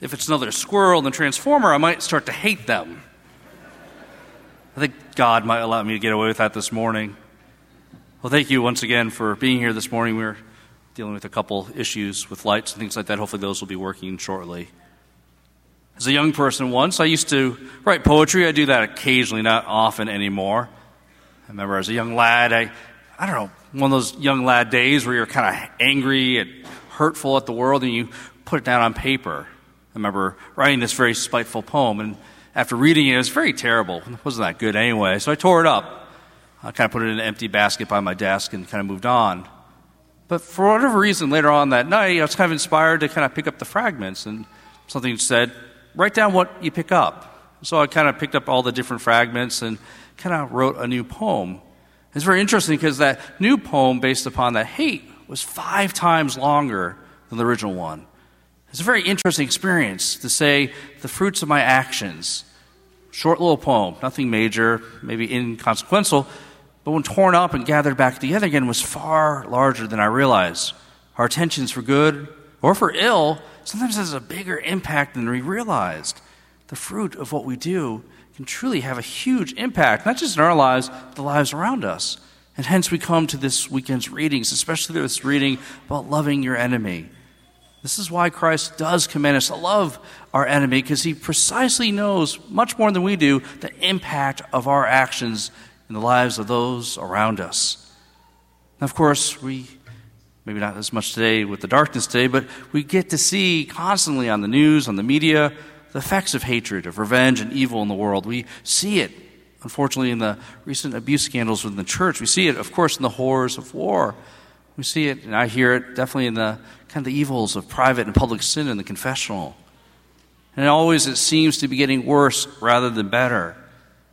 If it's another squirrel the Transformer, I might start to hate them. I think God might allow me to get away with that this morning. Well, thank you once again for being here this morning. We're dealing with a couple issues with lights and things like that. Hopefully, those will be working shortly. As a young person once, I used to write poetry. I do that occasionally, not often anymore. I remember as a young lad, I, I don't know, one of those young lad days where you're kind of angry and hurtful at the world and you put it down on paper. I remember writing this very spiteful poem, and after reading it, it was very terrible. It wasn't that good anyway, so I tore it up. I kind of put it in an empty basket by my desk and kind of moved on. But for whatever reason, later on that night, I was kind of inspired to kind of pick up the fragments, and something said, write down what you pick up. So I kind of picked up all the different fragments and kind of wrote a new poem. It's very interesting because that new poem, based upon that hate, was five times longer than the original one. It's a very interesting experience to say the fruits of my actions. Short little poem, nothing major, maybe inconsequential, but when torn up and gathered back together again was far larger than I realized. Our intentions for good or for ill sometimes has a bigger impact than we realized. The fruit of what we do can truly have a huge impact, not just in our lives, but the lives around us. And hence we come to this weekend's readings, especially this reading about loving your enemy. This is why Christ does command us to love our enemy, because he precisely knows, much more than we do, the impact of our actions in the lives of those around us. And of course, we maybe not as much today with the darkness today, but we get to see constantly on the news, on the media, the effects of hatred, of revenge, and evil in the world. We see it, unfortunately, in the recent abuse scandals within the church. We see it, of course, in the horrors of war. We see it, and I hear it definitely in the kind of the evils of private and public sin in the confessional. And always it seems to be getting worse rather than better.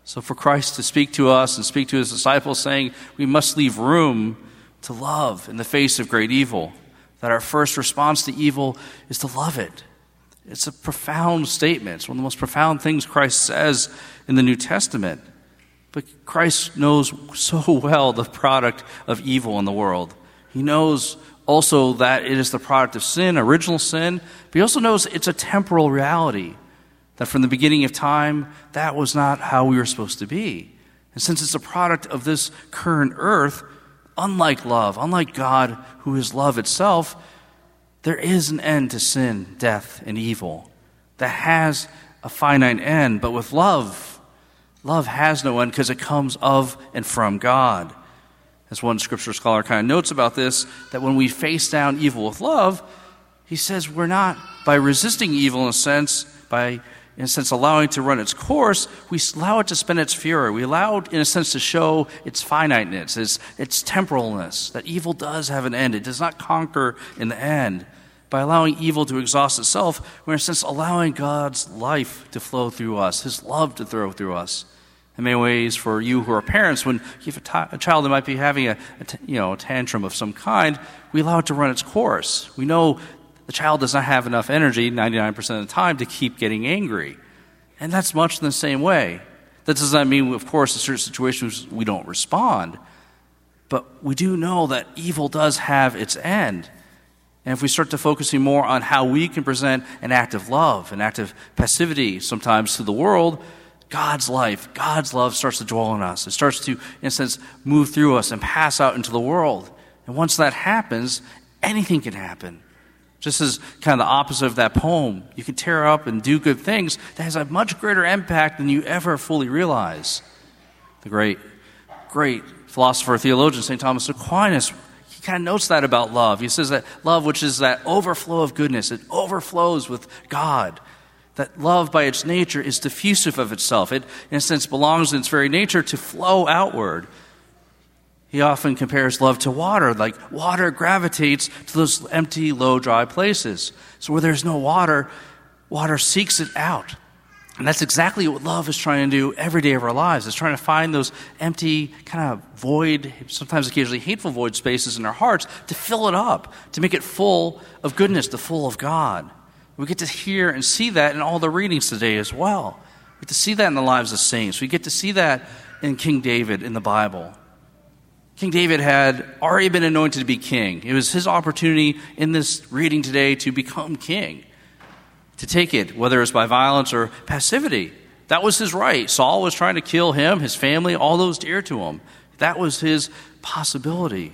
So for Christ to speak to us and speak to his disciples, saying we must leave room to love in the face of great evil, that our first response to evil is to love it. It's a profound statement. It's one of the most profound things Christ says in the New Testament. But Christ knows so well the product of evil in the world. He knows also that it is the product of sin, original sin, but he also knows it's a temporal reality. That from the beginning of time, that was not how we were supposed to be. And since it's a product of this current earth, unlike love, unlike God, who is love itself, there is an end to sin, death, and evil that has a finite end. But with love, love has no end because it comes of and from God. As one scripture scholar kind of notes about this, that when we face down evil with love, he says we're not, by resisting evil in a sense, by in a sense, allowing it to run its course, we allow it to spend its fury. We allow it, in a sense, to show its finiteness, its, its temporalness, that evil does have an end. It does not conquer in the end. By allowing evil to exhaust itself, we're, in a sense, allowing God's life to flow through us, His love to flow through us. In many ways, for you who are parents, when you have a, t- a child that might be having a, a t- you know, a tantrum of some kind, we allow it to run its course. We know the child does not have enough energy 99% of the time to keep getting angry. And that's much in the same way. That does not mean, of course, in certain situations we don't respond. But we do know that evil does have its end. And if we start to focusing more on how we can present an act of love, an act of passivity sometimes to the world, God's life, God's love starts to dwell in us. It starts to, in a sense, move through us and pass out into the world. And once that happens, anything can happen. Just as kind of the opposite of that poem, you can tear up and do good things that has a much greater impact than you ever fully realize. The great, great philosopher, theologian, St. Thomas Aquinas, he kind of notes that about love. He says that love, which is that overflow of goodness, it overflows with God. That love, by its nature, is diffusive of itself. It, in a sense, belongs in its very nature to flow outward. He often compares love to water, like water gravitates to those empty, low, dry places. So where there's no water, water seeks it out. And that's exactly what love is trying to do every day of our lives. It's trying to find those empty, kind of void, sometimes occasionally hateful void spaces in our hearts to fill it up, to make it full of goodness, the full of God. We get to hear and see that in all the readings today as well. We get to see that in the lives of saints. We get to see that in King David in the Bible. King David had already been anointed to be king. It was his opportunity in this reading today to become king. to take it, whether it's by violence or passivity. That was his right. Saul was trying to kill him, his family, all those dear to him. That was his possibility.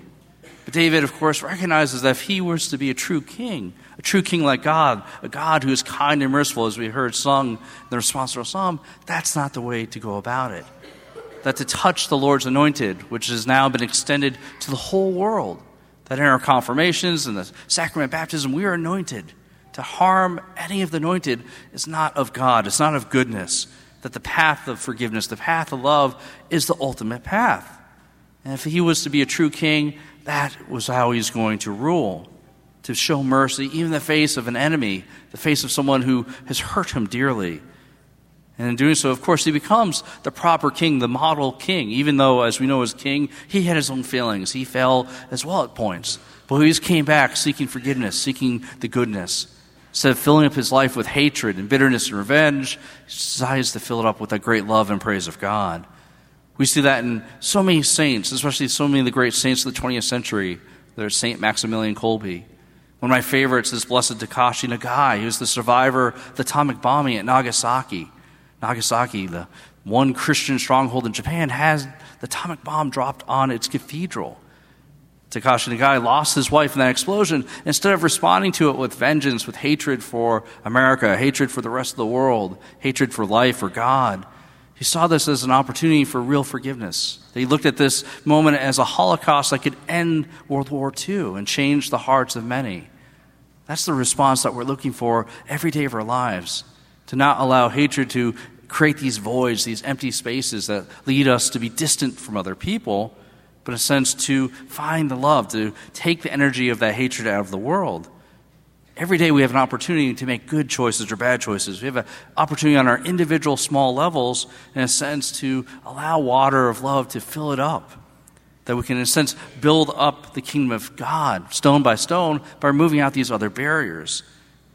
But David, of course, recognizes that if he was to be a true king, a true king like God, a God who is kind and merciful, as we heard sung in the our psalm, that's not the way to go about it. That to touch the Lord's anointed, which has now been extended to the whole world, that in our confirmations and the sacrament of baptism, we are anointed. To harm any of the anointed is not of God, it's not of goodness. That the path of forgiveness, the path of love, is the ultimate path. And if he was to be a true king, that was how he's going to rule. To show mercy, even in the face of an enemy, the face of someone who has hurt him dearly. And in doing so, of course, he becomes the proper king, the model king, even though, as we know, as king, he had his own failings. He fell as well at points. But he just came back seeking forgiveness, seeking the goodness. Instead of filling up his life with hatred and bitterness and revenge, he decides to fill it up with that great love and praise of God. We see that in so many saints, especially so many of the great saints of the 20th century. There's St. Maximilian Kolbe. One of my favorites is this Blessed Takashi Nagai, who's the survivor of the atomic bombing at Nagasaki. Nagasaki, the one Christian stronghold in Japan, has the atomic bomb dropped on its cathedral. Takashi Nagai lost his wife in that explosion. Instead of responding to it with vengeance, with hatred for America, hatred for the rest of the world, hatred for life or God, he saw this as an opportunity for real forgiveness. He looked at this moment as a Holocaust that could end World War II and change the hearts of many. That's the response that we're looking for every day of our lives to not allow hatred to create these voids, these empty spaces that lead us to be distant from other people, but in a sense to find the love, to take the energy of that hatred out of the world Every day we have an opportunity to make good choices or bad choices. We have an opportunity on our individual small levels, in a sense, to allow water of love to fill it up. That we can, in a sense, build up the kingdom of God stone by stone by removing out these other barriers.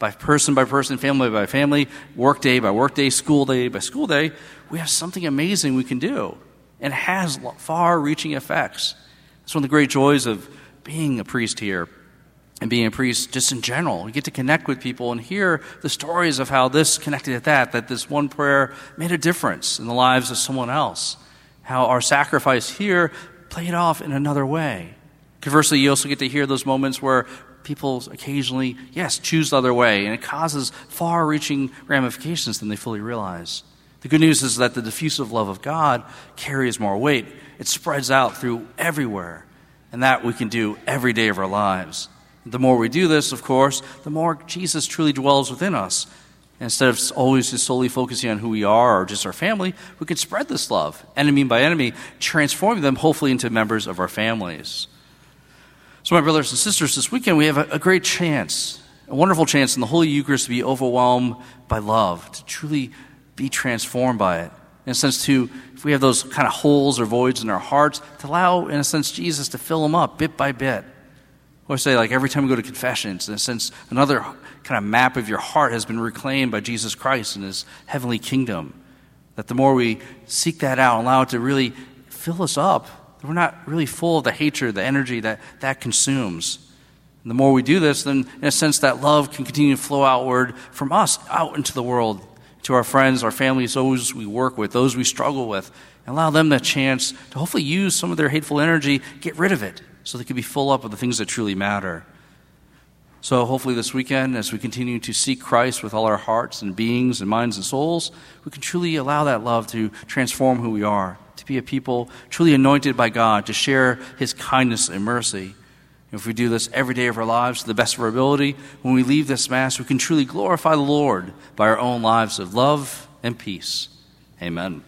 By person by person, family by family, work day by work day, school day by school day, we have something amazing we can do. And it has far reaching effects. It's one of the great joys of being a priest here and being a priest just in general. You get to connect with people and hear the stories of how this connected at that, that this one prayer made a difference in the lives of someone else. How our sacrifice here played off in another way. Conversely, you also get to hear those moments where people occasionally, yes, choose the other way, and it causes far reaching ramifications than they fully realize. The good news is that the diffusive love of God carries more weight. It spreads out through everywhere, and that we can do every day of our lives. The more we do this, of course, the more Jesus truly dwells within us. instead of always just solely focusing on who we are or just our family, we can spread this love, enemy by enemy, transforming them hopefully into members of our families. So, my brothers and sisters, this weekend we have a, a great chance, a wonderful chance in the Holy Eucharist to be overwhelmed by love, to truly be transformed by it. In a sense, to, if we have those kind of holes or voids in our hearts, to allow, in a sense, Jesus to fill them up bit by bit I say, like every time we go to confessions, in a sense, another kind of map of your heart has been reclaimed by Jesus Christ and his heavenly kingdom. That the more we seek that out, allow it to really fill us up, we're not really full of the hatred, the energy that that consumes. And the more we do this, then in a sense, that love can continue to flow outward from us out into the world, to our friends, our families, those we work with, those we struggle with, and allow them the chance to hopefully use some of their hateful energy, get rid of it, so they can be full up of the things that truly matter. So, hopefully, this weekend, as we continue to seek Christ with all our hearts and beings and minds and souls, we can truly allow that love to transform who we are, to be a people truly anointed by God, to share His kindness and mercy. If we do this every day of our lives to the best of our ability, when we leave this Mass, we can truly glorify the Lord by our own lives of love and peace. Amen.